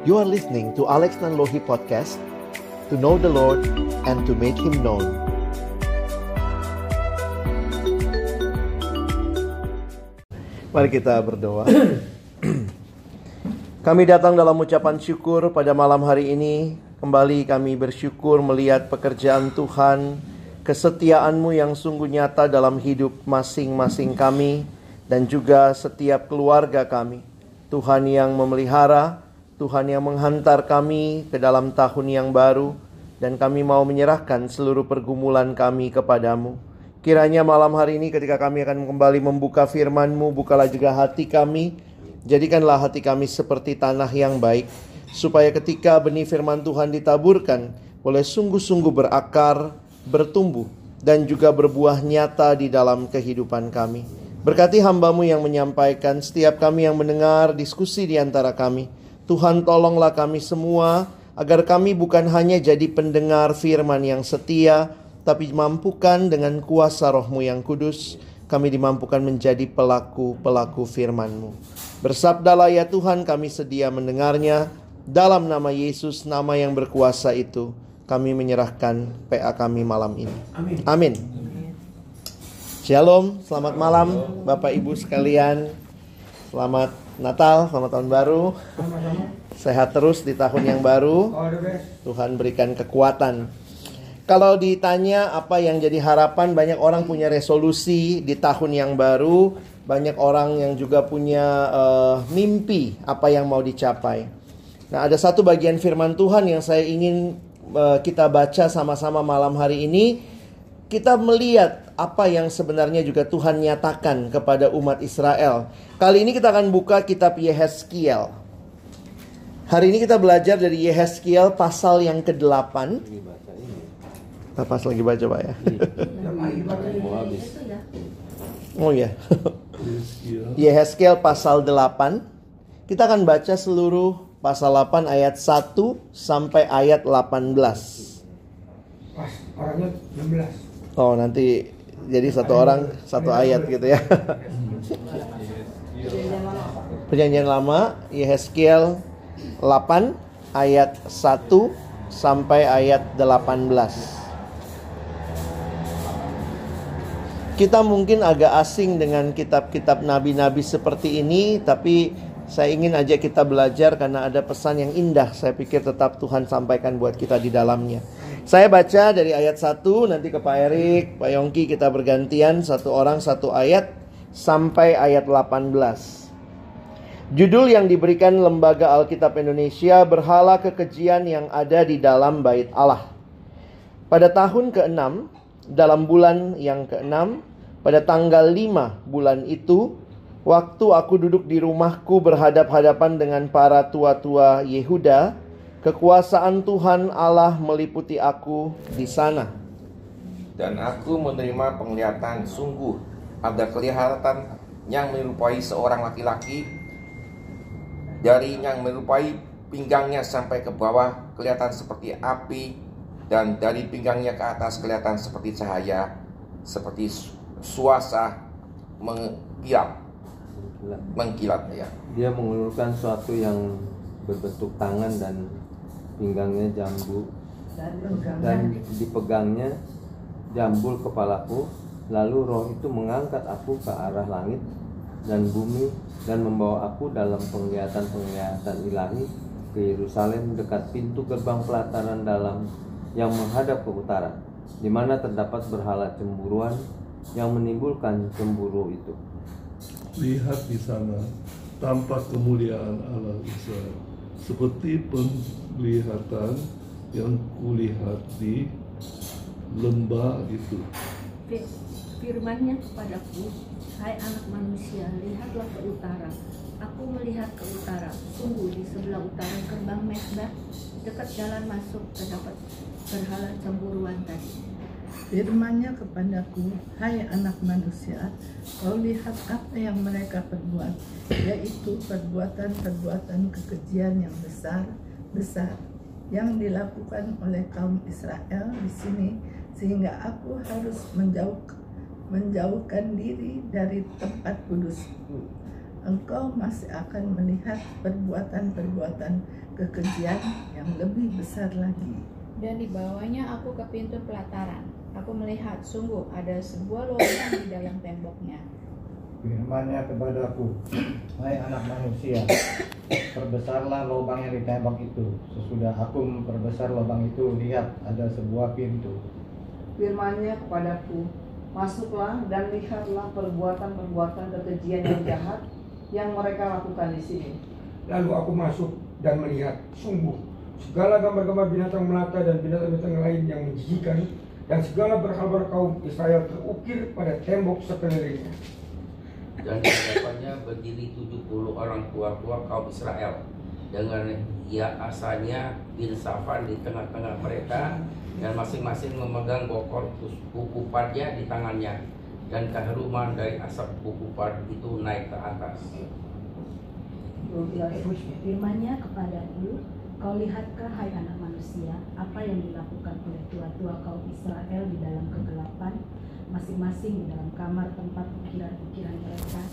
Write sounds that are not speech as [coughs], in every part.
You are listening to Alex Nanlohi Podcast To know the Lord and to make Him known. Mari kita berdoa. [clears throat] Kami datang dalam ucapan syukur pada malam hari ini. Kembali kami bersyukur melihat pekerjaan Tuhan Kesetiaanmu yang sungguh nyata dalam hidup masing-masing kami Dan juga setiap keluarga kami. Tuhan yang memelihara Tuhan yang menghantar kami ke dalam tahun yang baru Dan kami mau menyerahkan seluruh pergumulan kami kepadamu Kiranya malam hari ini ketika kami akan kembali membuka firman-Mu, bukalah juga hati kami Jadikanlah hati kami seperti tanah yang baik, supaya ketika benih firman Tuhan ditaburkan, boleh sungguh-sungguh berakar, bertumbuh, dan juga berbuah nyata di dalam kehidupan kami. Berkati hambamu yang menyampaikan, setiap kami yang mendengar diskusi di antara kami. Tuhan tolonglah kami semua, agar kami bukan hanya jadi pendengar firman yang setia, tapi mampukan dengan kuasa rohmu yang kudus, kami dimampukan menjadi pelaku-pelaku firman-Mu. Bersabdalah ya Tuhan kami sedia mendengarnya dalam nama Yesus nama yang berkuasa itu kami menyerahkan PA kami malam ini. Amin. Amin. Shalom, selamat malam Bapak Ibu sekalian. Selamat Natal, selamat tahun baru. Sehat terus di tahun yang baru. Tuhan berikan kekuatan. Kalau ditanya apa yang jadi harapan, banyak orang punya resolusi di tahun yang baru banyak orang yang juga punya uh, mimpi apa yang mau dicapai. Nah, ada satu bagian firman Tuhan yang saya ingin uh, kita baca sama-sama malam hari ini. Kita melihat apa yang sebenarnya juga Tuhan nyatakan kepada umat Israel. Kali ini kita akan buka kitab Yehezkiel. Hari ini kita belajar dari Yehezkiel pasal yang ke-8. Kita pas lagi baca Pak ya. [laughs] Oh [laughs] ya. Yehezkiel pasal 8. Kita akan baca seluruh pasal 8 ayat 1 sampai ayat 18. Pas, orangnya 16. Oh, nanti jadi satu orang satu ayat gitu ya. [laughs] Perjanjian lama Yehezkiel 8 ayat 1 sampai ayat 18. Kita mungkin agak asing dengan kitab-kitab nabi-nabi seperti ini, tapi saya ingin aja kita belajar karena ada pesan yang indah. Saya pikir tetap Tuhan sampaikan buat kita di dalamnya. Saya baca dari ayat 1 nanti ke Pak Erik, Pak Yongki kita bergantian satu orang satu ayat sampai ayat 18. Judul yang diberikan Lembaga Alkitab Indonesia berhala kekejian yang ada di dalam bait Allah. Pada tahun ke-6, dalam bulan yang ke-6, pada tanggal 5 bulan itu, waktu aku duduk di rumahku berhadap-hadapan dengan para tua-tua Yehuda, kekuasaan Tuhan Allah meliputi aku di sana. Dan aku menerima penglihatan sungguh ada kelihatan yang menyerupai seorang laki-laki dari yang menyerupai pinggangnya sampai ke bawah kelihatan seperti api dan dari pinggangnya ke atas kelihatan seperti cahaya seperti suasa mengkilat mengkilat ya dia mengulurkan suatu yang berbentuk tangan dan pinggangnya jambu. Dan dipegangnya jambul kepalaku. Lalu roh itu mengangkat aku ke arah langit dan bumi dan membawa aku dalam penglihatan-penglihatan ilahi ke Yerusalem dekat pintu gerbang pelataran dalam yang menghadap ke utara di mana terdapat berhala cemburuan yang menimbulkan cemburu itu. Lihat di sana tampak kemuliaan Allah Israel seperti penglihatan yang kulihat di lembah itu. Firmannya kepadaku, Hai anak manusia, lihatlah ke utara. Aku melihat ke utara. Sungguh di sebelah utara gerbang Mesbah, dekat jalan masuk terdapat berhala cemburuan tadi Firmannya kepadaku, Hai anak manusia, kau lihat apa yang mereka perbuat, yaitu perbuatan-perbuatan kekejian yang besar-besar yang dilakukan oleh kaum Israel di sini, sehingga aku harus menjauh, menjauhkan diri dari tempat kudusku. engkau masih akan melihat perbuatan-perbuatan kekejian yang lebih besar lagi. Dan dibawanya aku ke pintu pelataran. Aku melihat, sungguh ada sebuah lubang di dalam temboknya. Firmannya kepadaku, Hai anak manusia, perbesarlah lubang yang di tembok itu. Sesudah aku memperbesar lubang itu, lihat ada sebuah pintu. Firmannya kepadaku, Masuklah dan lihatlah perbuatan-perbuatan kekejian yang jahat yang mereka lakukan di sini. Lalu aku masuk dan melihat, sungguh, segala gambar-gambar binatang melata dan binatang-binatang lain yang menjijikan, dan segala berhala kaum Israel terukir pada tembok sekelilingnya. Dan di hadapannya berdiri 70 orang tua-tua kaum Israel dengan ia asalnya bin Safan di tengah-tengah mereka dan masing-masing memegang bokor bukupannya di tangannya dan keharuman dari asap bukupan itu naik ke atas. 12 Firmannya kepadaku, Kau lihatkah hai anak manusia apa yang dilakukan oleh tua-tua kaum Israel di dalam kegelapan masing-masing di dalam kamar tempat ukiran-ukiran mereka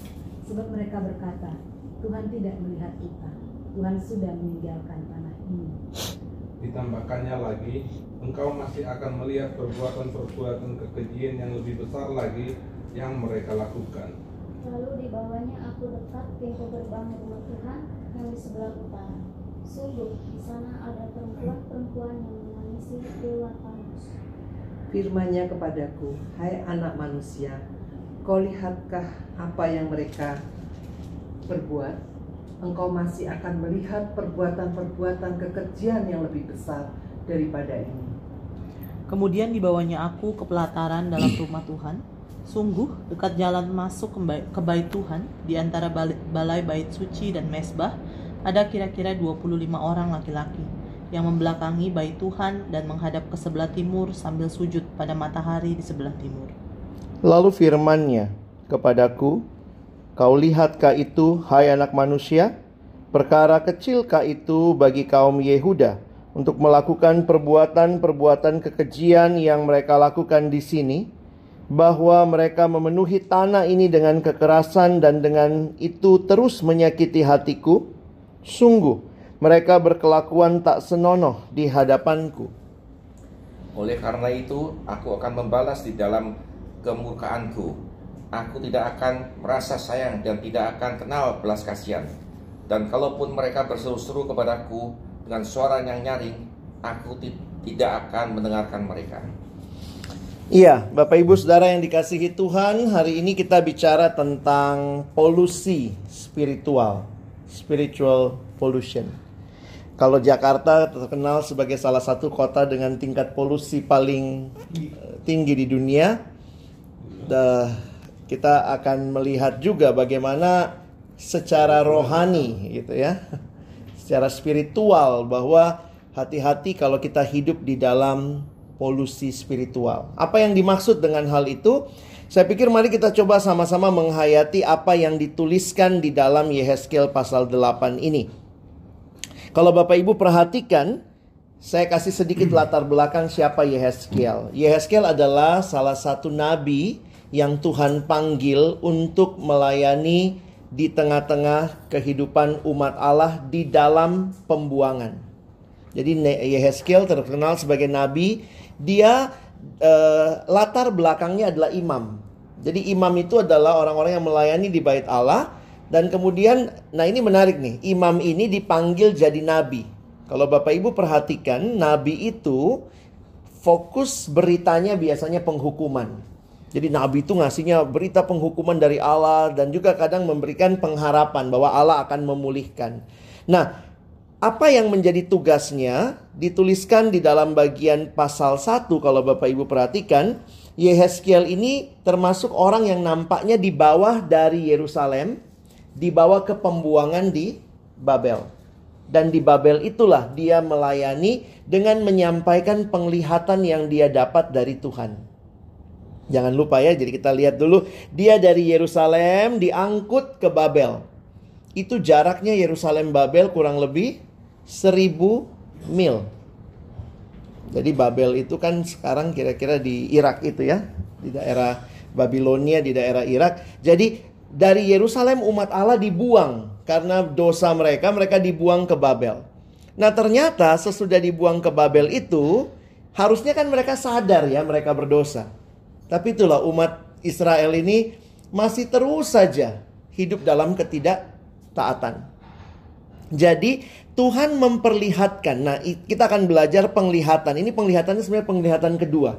sebab mereka berkata Tuhan tidak melihat kita Tuhan sudah meninggalkan tanah ini Ditambahkannya lagi, engkau masih akan melihat perbuatan-perbuatan kekejian yang lebih besar lagi yang mereka lakukan. Lalu dibawanya aku dekat pintu gerbang rumah Tuhan yang di sebelah utara. Sungguh, di sana ada perempuan-perempuan yang menangisi dewa Tamus. Firmannya kepadaku, Hai anak manusia, kau lihatkah apa yang mereka perbuat? engkau masih akan melihat perbuatan-perbuatan kekejian yang lebih besar daripada ini. Kemudian dibawanya aku ke pelataran dalam rumah Tuhan. Sungguh, dekat jalan masuk ke bait, ke bait Tuhan, di antara balai bait suci dan mesbah, ada kira-kira 25 orang laki-laki yang membelakangi bait Tuhan dan menghadap ke sebelah timur sambil sujud pada matahari di sebelah timur. Lalu firmannya kepadaku, Kau lihatkah itu, hai anak manusia? Perkara kecilkah itu bagi kaum Yehuda untuk melakukan perbuatan-perbuatan kekejian yang mereka lakukan di sini? Bahwa mereka memenuhi tanah ini dengan kekerasan dan dengan itu terus menyakiti hatiku? Sungguh, mereka berkelakuan tak senonoh di hadapanku. Oleh karena itu, aku akan membalas di dalam kemurkaanku aku tidak akan merasa sayang dan tidak akan kenal belas kasihan. Dan kalaupun mereka berseru-seru kepadaku dengan suara yang nyaring, aku tidak akan mendengarkan mereka. Iya, Bapak Ibu Saudara yang dikasihi Tuhan, hari ini kita bicara tentang polusi spiritual, spiritual pollution. Kalau Jakarta terkenal sebagai salah satu kota dengan tingkat polusi paling eh, tinggi di dunia, kita akan melihat juga bagaimana secara rohani gitu ya. [laughs] Secara spiritual bahwa hati-hati kalau kita hidup di dalam polusi spiritual. Apa yang dimaksud dengan hal itu? Saya pikir mari kita coba sama-sama menghayati apa yang dituliskan di dalam Yehezkiel pasal 8 ini. Kalau Bapak Ibu perhatikan, saya kasih sedikit latar belakang siapa Yehezkiel. Yehezkiel adalah salah satu nabi yang Tuhan panggil untuk melayani di tengah-tengah kehidupan umat Allah di dalam pembuangan. Jadi Yehezkiel terkenal sebagai nabi, dia eh, latar belakangnya adalah imam. Jadi imam itu adalah orang-orang yang melayani di bait Allah dan kemudian nah ini menarik nih, imam ini dipanggil jadi nabi. Kalau Bapak Ibu perhatikan, nabi itu fokus beritanya biasanya penghukuman. Jadi Nabi itu ngasihnya berita penghukuman dari Allah dan juga kadang memberikan pengharapan bahwa Allah akan memulihkan. Nah, apa yang menjadi tugasnya dituliskan di dalam bagian pasal 1 kalau Bapak Ibu perhatikan. Yehezkiel ini termasuk orang yang nampaknya di bawah dari Yerusalem, dibawa ke pembuangan di Babel. Dan di Babel itulah dia melayani dengan menyampaikan penglihatan yang dia dapat dari Tuhan. Jangan lupa ya, jadi kita lihat dulu. Dia dari Yerusalem diangkut ke Babel. Itu jaraknya Yerusalem Babel kurang lebih seribu mil. Jadi Babel itu kan sekarang kira-kira di Irak itu ya. Di daerah Babilonia, di daerah Irak. Jadi dari Yerusalem umat Allah dibuang karena dosa mereka, mereka dibuang ke Babel. Nah, ternyata sesudah dibuang ke Babel itu harusnya kan mereka sadar ya mereka berdosa. Tapi itulah umat Israel ini masih terus saja hidup dalam ketidaktaatan. Jadi Tuhan memperlihatkan. Nah, kita akan belajar penglihatan. Ini penglihatannya sebenarnya penglihatan kedua.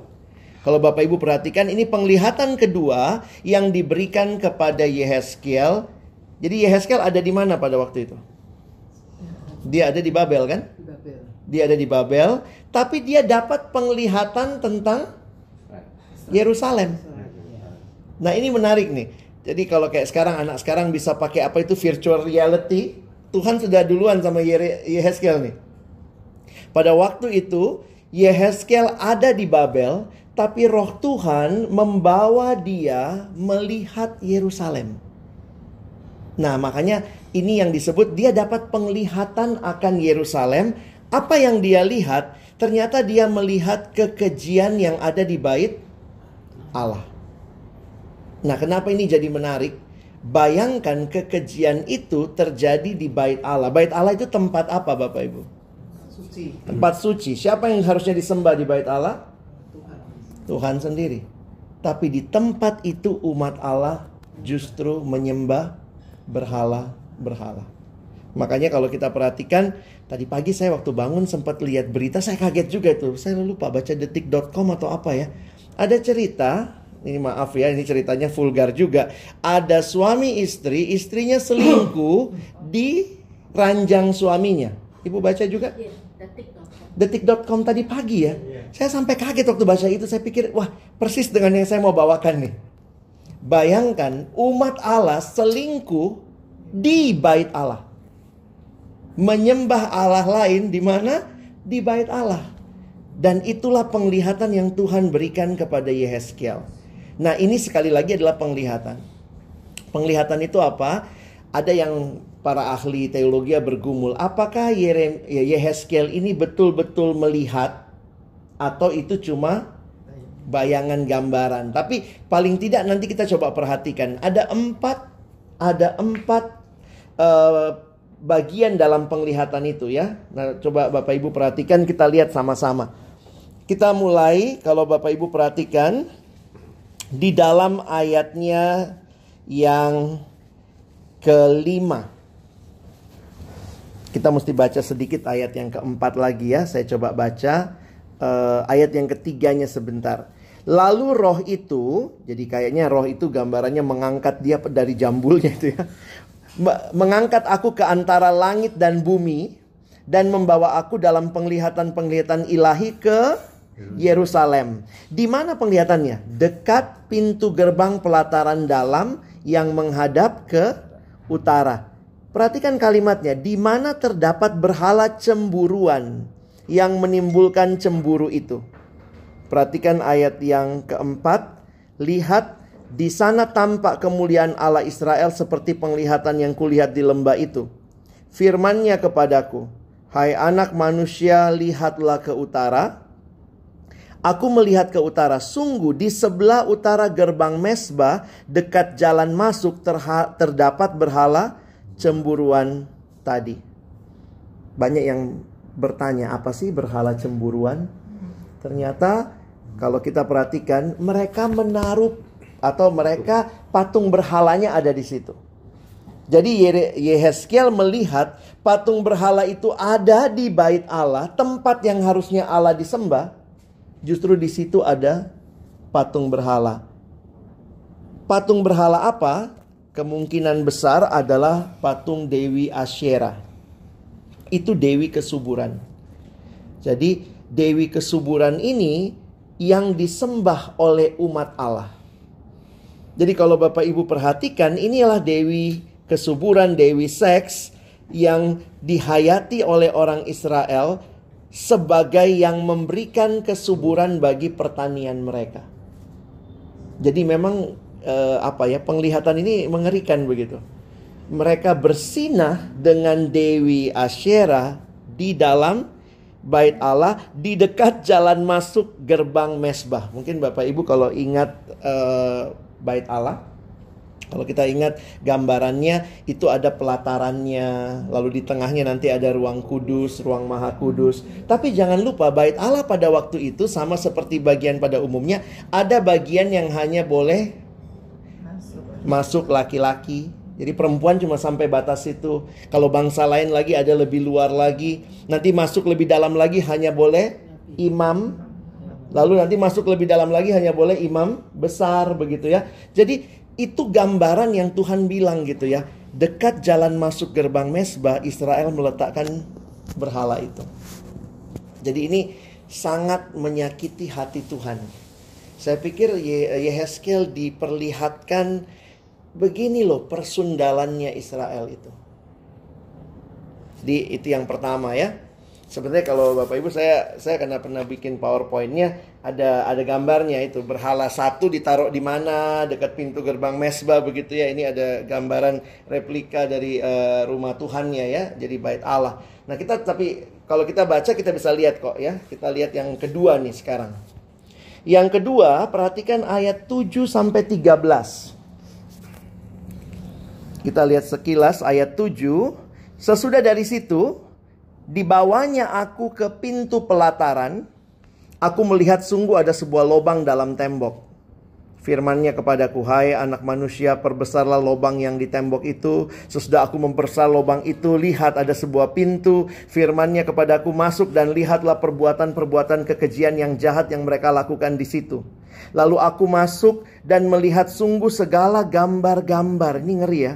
Kalau Bapak Ibu perhatikan ini penglihatan kedua yang diberikan kepada Yehezkiel. Jadi Yehezkiel ada di mana pada waktu itu? Dia ada di Babel kan? Dia ada di Babel, tapi dia dapat penglihatan tentang Yerusalem. Nah, ini menarik nih. Jadi kalau kayak sekarang anak sekarang bisa pakai apa itu virtual reality, Tuhan sudah duluan sama Yehezkiel nih. Pada waktu itu Yehezkiel ada di Babel, tapi roh Tuhan membawa dia melihat Yerusalem. Nah, makanya ini yang disebut dia dapat penglihatan akan Yerusalem. Apa yang dia lihat? Ternyata dia melihat kekejian yang ada di bait Allah. Nah, kenapa ini jadi menarik? Bayangkan kekejian itu terjadi di bait Allah. Bait Allah itu tempat apa Bapak Ibu? Suci. Tempat suci. Siapa yang harusnya disembah di bait Allah? Tuhan. Tuhan sendiri. Tapi di tempat itu umat Allah justru menyembah berhala-berhala. Makanya kalau kita perhatikan tadi pagi saya waktu bangun sempat lihat berita saya kaget juga tuh. Saya lupa baca detik.com atau apa ya. Ada cerita ini maaf ya, ini ceritanya vulgar juga. Ada suami istri, istrinya selingkuh [coughs] di ranjang suaminya. Ibu baca juga? Iya, Detik.com tadi pagi ya. Saya sampai kaget waktu baca itu. Saya pikir, wah persis dengan yang saya mau bawakan nih. Bayangkan umat Allah selingkuh di bait Allah. Menyembah Allah lain di mana? Di bait Allah. Dan itulah penglihatan yang Tuhan berikan kepada Yehezkiel. Nah, ini sekali lagi adalah penglihatan. Penglihatan itu apa? Ada yang para ahli teologi bergumul, apakah Yerem, ini betul-betul melihat atau itu cuma bayangan gambaran? Tapi paling tidak nanti kita coba perhatikan, ada empat, ada empat uh, bagian dalam penglihatan itu ya. Nah, coba Bapak Ibu perhatikan, kita lihat sama-sama. Kita mulai kalau Bapak Ibu perhatikan di dalam ayatnya yang kelima. Kita mesti baca sedikit ayat yang keempat lagi ya. Saya coba baca uh, ayat yang ketiganya sebentar. Lalu roh itu, jadi kayaknya roh itu gambarannya mengangkat dia dari jambulnya itu ya. Mengangkat aku ke antara langit dan bumi dan membawa aku dalam penglihatan-penglihatan ilahi ke Yerusalem. Di mana penglihatannya? Dekat pintu gerbang pelataran dalam yang menghadap ke utara. Perhatikan kalimatnya, di mana terdapat berhala cemburuan yang menimbulkan cemburu itu. Perhatikan ayat yang keempat, lihat di sana tampak kemuliaan Allah Israel seperti penglihatan yang kulihat di lembah itu. Firmannya kepadaku, Hai anak manusia, lihatlah ke utara, Aku melihat ke utara, sungguh di sebelah utara gerbang mesbah dekat jalan masuk terdapat berhala cemburuan tadi. Banyak yang bertanya, apa sih berhala cemburuan? Ternyata kalau kita perhatikan, mereka menaruh atau mereka patung berhalanya ada di situ. Jadi Yehezkiel melihat patung berhala itu ada di bait Allah, tempat yang harusnya Allah disembah justru di situ ada patung berhala. Patung berhala apa? Kemungkinan besar adalah patung Dewi Asyera. Itu Dewi kesuburan. Jadi Dewi kesuburan ini yang disembah oleh umat Allah. Jadi kalau Bapak Ibu perhatikan inilah Dewi kesuburan, Dewi seks yang dihayati oleh orang Israel sebagai yang memberikan kesuburan bagi pertanian mereka. Jadi memang eh, apa ya penglihatan ini mengerikan begitu. Mereka bersinah dengan Dewi Asyera di dalam bait Allah di dekat jalan masuk gerbang mesbah. Mungkin Bapak Ibu kalau ingat eh, bait Allah Kalau kita ingat gambarannya itu ada pelatarannya, lalu di tengahnya nanti ada ruang kudus, ruang maha kudus. Tapi jangan lupa bait Allah pada waktu itu sama seperti bagian pada umumnya, ada bagian yang hanya boleh masuk laki-laki. Jadi perempuan cuma sampai batas itu. Kalau bangsa lain lagi ada lebih luar lagi. Nanti masuk lebih dalam lagi hanya boleh imam. Lalu nanti masuk lebih dalam lagi hanya boleh imam besar begitu ya. Jadi itu gambaran yang Tuhan bilang gitu ya. Dekat jalan masuk gerbang mesbah, Israel meletakkan berhala itu. Jadi ini sangat menyakiti hati Tuhan. Saya pikir Yehezkel diperlihatkan begini loh persundalannya Israel itu. Jadi itu yang pertama ya. Sebenarnya kalau Bapak Ibu saya saya karena pernah bikin PowerPoint-nya ada ada gambarnya itu berhala satu ditaruh di mana dekat pintu gerbang mesbah begitu ya. Ini ada gambaran replika dari uh, rumah Tuhannya ya. Jadi bait Allah. Nah, kita tapi kalau kita baca kita bisa lihat kok ya. Kita lihat yang kedua nih sekarang. Yang kedua, perhatikan ayat 7 sampai 13. Kita lihat sekilas ayat 7. Sesudah dari situ, Dibawanya aku ke pintu pelataran, aku melihat sungguh ada sebuah lobang dalam tembok. Firmannya kepadaku, hai anak manusia, perbesarlah lobang yang di tembok itu. Sesudah aku memperbesar lobang itu, lihat ada sebuah pintu. Firmannya kepadaku, masuk dan lihatlah perbuatan-perbuatan kekejian yang jahat yang mereka lakukan di situ. Lalu aku masuk dan melihat sungguh segala gambar-gambar. Ini ngeri ya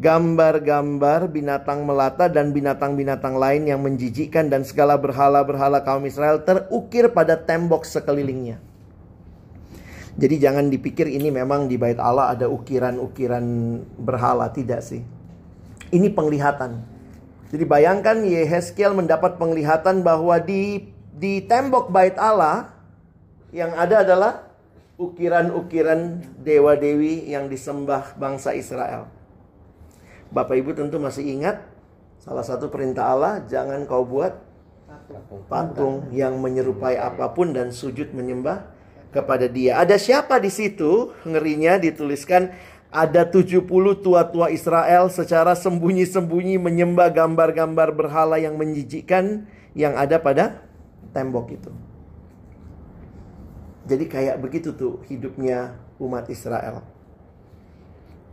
gambar-gambar binatang melata dan binatang-binatang lain yang menjijikkan dan segala berhala-berhala kaum Israel terukir pada tembok sekelilingnya. Jadi jangan dipikir ini memang di bait Allah ada ukiran-ukiran berhala, tidak sih. Ini penglihatan. Jadi bayangkan Yehezkiel mendapat penglihatan bahwa di di tembok bait Allah yang ada adalah ukiran-ukiran dewa-dewi yang disembah bangsa Israel. Bapak Ibu tentu masih ingat salah satu perintah Allah jangan kau buat patung yang menyerupai apa pun dan sujud menyembah kepada dia. Ada siapa di situ? Ngerinya dituliskan ada 70 tua-tua Israel secara sembunyi-sembunyi menyembah gambar-gambar berhala yang menjijikkan yang ada pada tembok itu. Jadi kayak begitu tuh hidupnya umat Israel.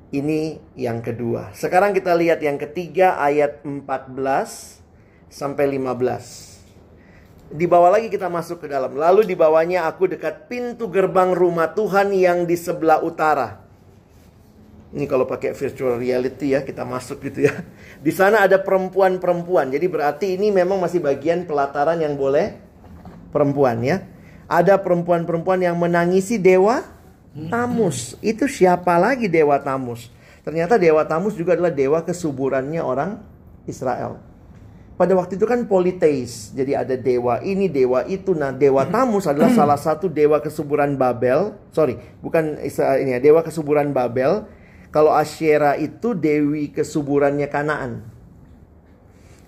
Ini yang kedua. Sekarang kita lihat yang ketiga ayat 14 sampai 15. Di bawah lagi kita masuk ke dalam. Lalu di bawahnya aku dekat pintu gerbang rumah Tuhan yang di sebelah utara. Ini kalau pakai virtual reality ya, kita masuk gitu ya. Di sana ada perempuan-perempuan. Jadi berarti ini memang masih bagian pelataran yang boleh perempuan ya. Ada perempuan-perempuan yang menangisi dewa Tamus. Itu siapa lagi dewa Tamus? Ternyata dewa Tamus juga adalah dewa kesuburannya orang Israel. Pada waktu itu kan politeis. Jadi ada dewa ini, dewa itu. Nah, dewa Tamus adalah salah satu dewa kesuburan Babel. Sorry, bukan ini ya, dewa kesuburan Babel. Kalau Asyera itu dewi kesuburannya Kanaan.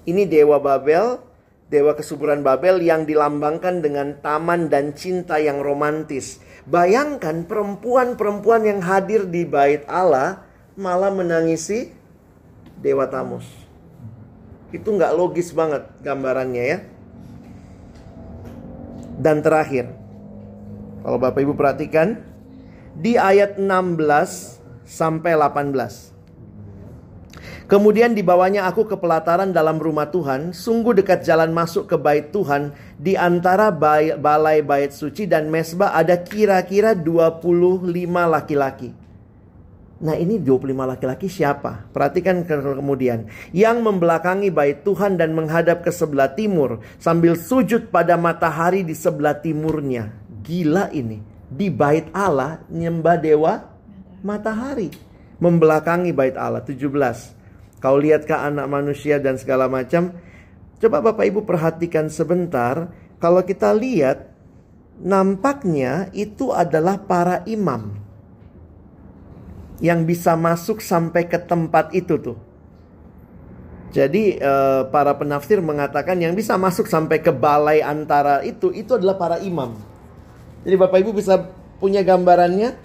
Ini dewa Babel, dewa kesuburan Babel yang dilambangkan dengan taman dan cinta yang romantis. Bayangkan perempuan-perempuan yang hadir di bait Allah malah menangisi Dewa Tamus. Itu nggak logis banget gambarannya ya. Dan terakhir, kalau Bapak Ibu perhatikan, di ayat 16 sampai 18. Kemudian dibawanya aku ke pelataran dalam rumah Tuhan, sungguh dekat jalan masuk ke bait Tuhan, di antara balai bait suci dan mesbah ada kira-kira 25 laki-laki. Nah ini 25 laki-laki siapa? Perhatikan kemudian. Yang membelakangi bait Tuhan dan menghadap ke sebelah timur. Sambil sujud pada matahari di sebelah timurnya. Gila ini. Di bait Allah nyembah dewa matahari. Membelakangi bait Allah. 17. Kau lihatkah anak manusia dan segala macam? Coba Bapak Ibu perhatikan sebentar. Kalau kita lihat, nampaknya itu adalah para imam yang bisa masuk sampai ke tempat itu tuh. Jadi eh, para penafsir mengatakan yang bisa masuk sampai ke balai antara itu itu adalah para imam. Jadi Bapak Ibu bisa punya gambarannya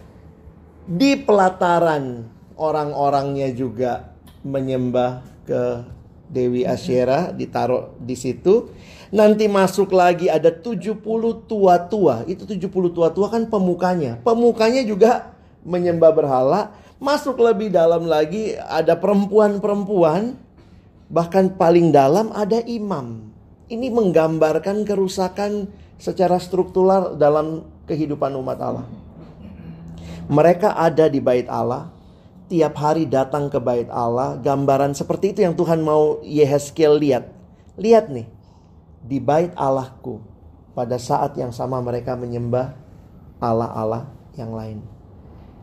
di pelataran orang-orangnya juga menyembah ke Dewi Asyera ditaruh di situ. Nanti masuk lagi ada 70 tua-tua. Itu 70 tua-tua kan pemukanya. Pemukanya juga menyembah berhala. Masuk lebih dalam lagi ada perempuan-perempuan. Bahkan paling dalam ada imam. Ini menggambarkan kerusakan secara struktural dalam kehidupan umat Allah. Mereka ada di bait Allah, tiap hari datang ke bait Allah, gambaran seperti itu yang Tuhan mau Yehezkiel lihat. Lihat nih, di bait Allahku, pada saat yang sama mereka menyembah Allah-Allah yang lain.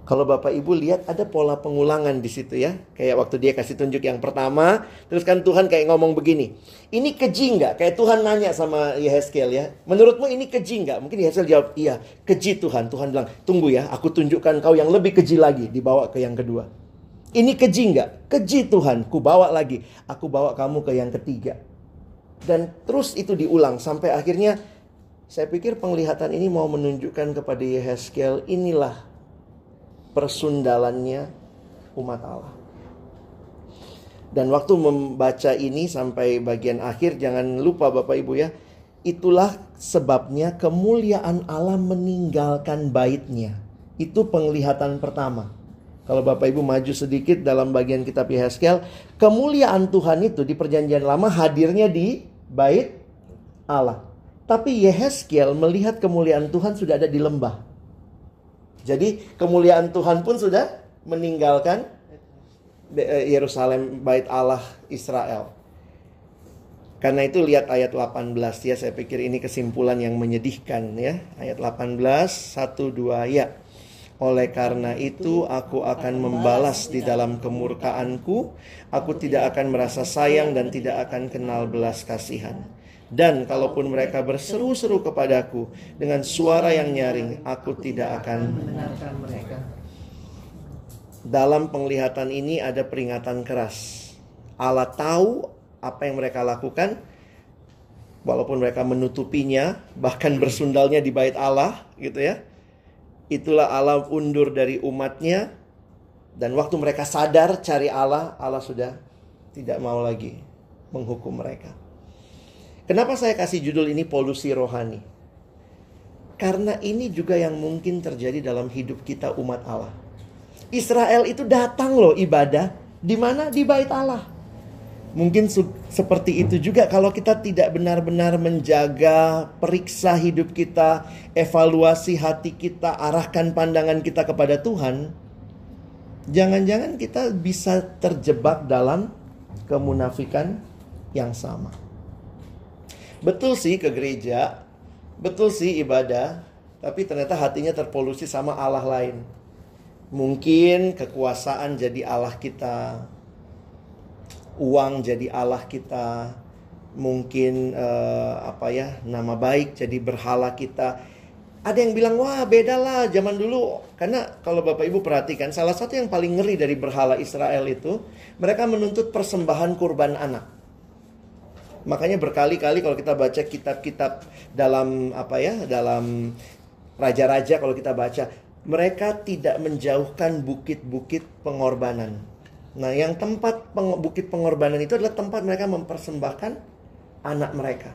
Kalau Bapak Ibu lihat ada pola pengulangan di situ ya. Kayak waktu dia kasih tunjuk yang pertama. Terus kan Tuhan kayak ngomong begini. Ini keji nggak? Kayak Tuhan nanya sama Yehezkiel ya. Menurutmu ini keji nggak? Mungkin Yehezkiel jawab, iya keji Tuhan. Tuhan bilang, tunggu ya. Aku tunjukkan kau yang lebih keji lagi. Dibawa ke yang kedua. Ini keji nggak? Keji Tuhan. Ku bawa lagi. Aku bawa kamu ke yang ketiga. Dan terus itu diulang. Sampai akhirnya saya pikir penglihatan ini mau menunjukkan kepada Yehezkiel inilah persundalannya umat Allah. Dan waktu membaca ini sampai bagian akhir jangan lupa Bapak Ibu ya. Itulah sebabnya kemuliaan Allah meninggalkan baitnya. Itu penglihatan pertama. Kalau Bapak Ibu maju sedikit dalam bagian kitab Yehezkel, kemuliaan Tuhan itu di perjanjian lama hadirnya di bait Allah. Tapi Yehezkiel melihat kemuliaan Tuhan sudah ada di lembah. Jadi kemuliaan Tuhan pun sudah meninggalkan eh, Yerusalem bait Allah Israel. Karena itu lihat ayat 18 ya, saya pikir ini kesimpulan yang menyedihkan ya. Ayat 18, 1 2 ya. Oleh karena itu aku akan membalas di dalam kemurkaanku, aku tidak akan merasa sayang dan tidak akan kenal belas kasihan. Dan kalaupun mereka berseru-seru kepadaku dengan suara yang nyaring, aku tidak akan mendengarkan mereka. Dalam penglihatan ini ada peringatan keras. Allah tahu apa yang mereka lakukan, walaupun mereka menutupinya, bahkan bersundalnya di bait Allah, gitu ya. Itulah Allah undur dari umatnya, dan waktu mereka sadar cari Allah, Allah sudah tidak mau lagi menghukum mereka. Kenapa saya kasih judul ini polusi rohani? Karena ini juga yang mungkin terjadi dalam hidup kita umat Allah. Israel itu datang loh ibadah di mana di bait Allah. Mungkin seperti itu juga kalau kita tidak benar-benar menjaga, periksa hidup kita, evaluasi hati kita, arahkan pandangan kita kepada Tuhan, jangan-jangan kita bisa terjebak dalam kemunafikan yang sama. Betul sih ke gereja, betul sih ibadah, tapi ternyata hatinya terpolusi sama Allah lain. Mungkin kekuasaan jadi Allah kita, uang jadi Allah kita, mungkin uh, apa ya nama baik jadi berhala kita. Ada yang bilang wah beda lah zaman dulu karena kalau bapak ibu perhatikan salah satu yang paling ngeri dari berhala Israel itu mereka menuntut persembahan kurban anak. Makanya berkali-kali kalau kita baca kitab-kitab dalam apa ya, dalam raja-raja kalau kita baca, mereka tidak menjauhkan bukit-bukit pengorbanan. Nah, yang tempat peng bukit pengorbanan itu adalah tempat mereka mempersembahkan anak mereka.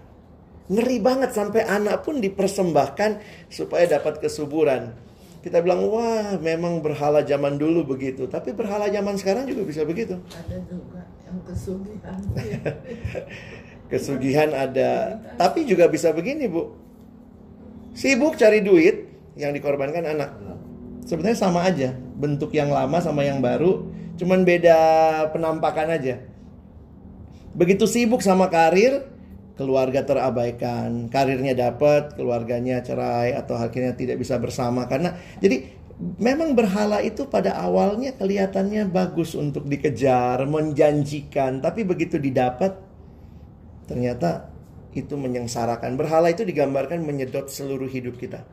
Ngeri banget sampai anak pun dipersembahkan supaya dapat kesuburan. Kita bilang, wah memang berhala zaman dulu begitu. Tapi berhala zaman sekarang juga bisa begitu. Ada juga yang kesugihan. [laughs] Kesugihan ada, tapi juga bisa begini bu. Sibuk cari duit yang dikorbankan anak. Sebenarnya sama aja, bentuk yang lama sama yang baru, cuman beda penampakan aja. Begitu sibuk sama karir, keluarga terabaikan, karirnya dapat, keluarganya cerai atau akhirnya tidak bisa bersama karena jadi memang berhala itu pada awalnya kelihatannya bagus untuk dikejar, menjanjikan, tapi begitu didapat Ternyata itu menyengsarakan. Berhala itu digambarkan menyedot seluruh hidup kita.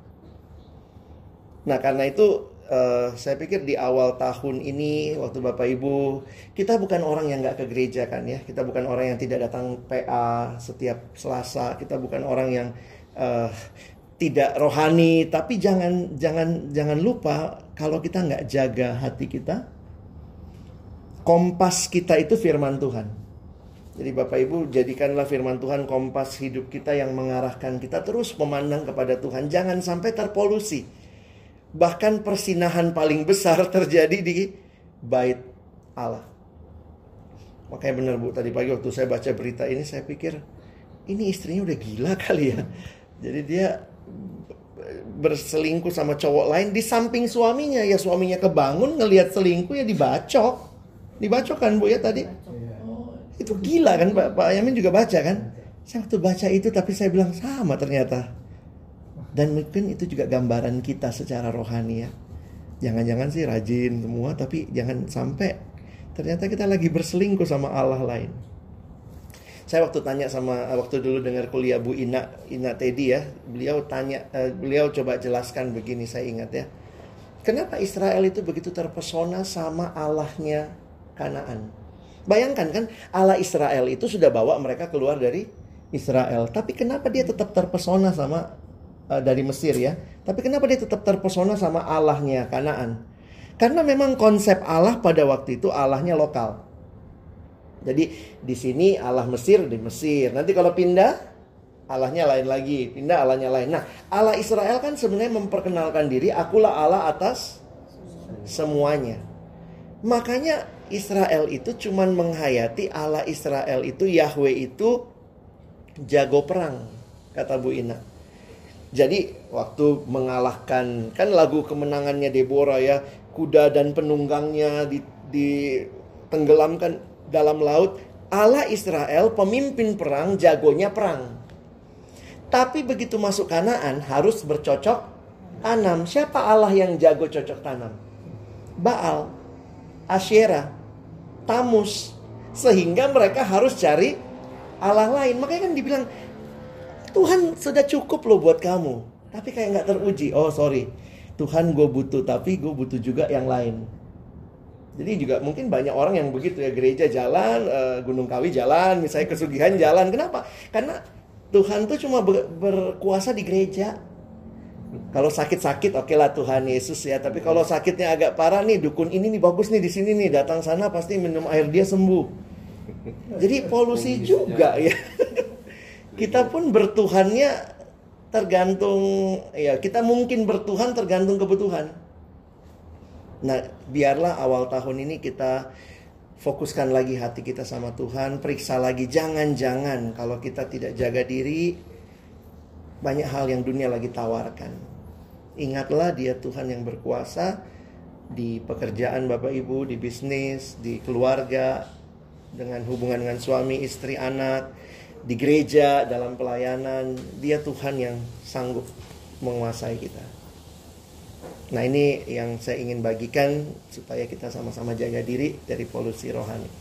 Nah, karena itu uh, saya pikir di awal tahun ini waktu Bapak Ibu, kita bukan orang yang nggak ke gereja kan ya. Kita bukan orang yang tidak datang PA setiap Selasa. Kita bukan orang yang uh, tidak rohani, tapi jangan jangan jangan lupa kalau kita nggak jaga hati kita, kompas kita itu firman Tuhan. Jadi Bapak Ibu jadikanlah firman Tuhan kompas hidup kita yang mengarahkan kita terus memandang kepada Tuhan. Jangan sampai terpolusi. Bahkan persinahan paling besar [laughs] terjadi di bait Allah. Makanya benar Bu, tadi pagi waktu saya baca berita ini saya pikir ini istrinya udah gila kali ya. Jadi dia berselingkuh sama cowok lain di samping suaminya. Ya suaminya kebangun ngelihat selingkuh ya dibacok. Dibacok kan Bu ya tadi? Itu gila kan Pak, Pak Yamin juga baca kan? Saya waktu baca itu tapi saya bilang sama ternyata. Dan mungkin itu juga gambaran kita secara rohani ya. Jangan-jangan sih rajin semua tapi jangan sampai ternyata kita lagi berselingkuh sama Allah lain. Saya waktu tanya sama waktu dulu dengar kuliah Bu Ina Ina Teddy ya, beliau tanya uh, beliau coba jelaskan begini saya ingat ya. Kenapa Israel itu begitu terpesona sama Allahnya Kanaan? Bayangkan kan Allah Israel itu sudah bawa mereka keluar dari Israel, tapi kenapa dia tetap terpesona sama uh, dari Mesir ya? Tapi kenapa dia tetap terpesona sama Allahnya Kanaan? Karena memang konsep Allah pada waktu itu Allahnya lokal. Jadi di sini Allah Mesir di Mesir. Nanti kalau pindah Allahnya lain lagi, pindah Allahnya lain. Nah, Allah Israel kan sebenarnya memperkenalkan diri, akulah Allah atas semuanya. Makanya Israel itu cuman menghayati Allah Israel itu Yahweh itu jago perang, kata Bu Ina. Jadi waktu mengalahkan kan lagu kemenangannya Deborah ya, kuda dan penunggangnya ditenggelamkan dalam laut, Allah Israel pemimpin perang, jagonya perang. Tapi begitu masuk Kanaan harus bercocok tanam. Siapa Allah yang jago cocok tanam? Baal, Asyera, Tamus. Sehingga mereka harus cari Allah lain. Makanya kan dibilang Tuhan sudah cukup loh buat kamu. Tapi kayak nggak teruji. Oh sorry, Tuhan gue butuh, tapi gue butuh juga yang lain. Jadi juga mungkin banyak orang yang begitu ya gereja jalan, uh, Gunung Kawi jalan, misalnya kesugihan jalan. Kenapa? Karena Tuhan tuh cuma ber berkuasa di gereja. Kalau sakit-sakit oke okay lah Tuhan Yesus ya, tapi kalau sakitnya agak parah nih dukun ini nih bagus nih di sini nih datang sana pasti minum air dia sembuh. Jadi polusi juga ya. [laughs] kita pun bertuhannya tergantung ya kita mungkin bertuhan tergantung kebutuhan. Nah, biarlah awal tahun ini kita fokuskan lagi hati kita sama Tuhan, periksa lagi jangan-jangan kalau kita tidak jaga diri banyak hal yang dunia lagi tawarkan. Ingatlah dia Tuhan yang berkuasa di pekerjaan Bapak Ibu, di bisnis, di keluarga, dengan hubungan dengan suami, istri, anak, di gereja, dalam pelayanan. Dia Tuhan yang sanggup menguasai kita. Nah ini yang saya ingin bagikan supaya kita sama-sama jaga diri dari polusi rohani.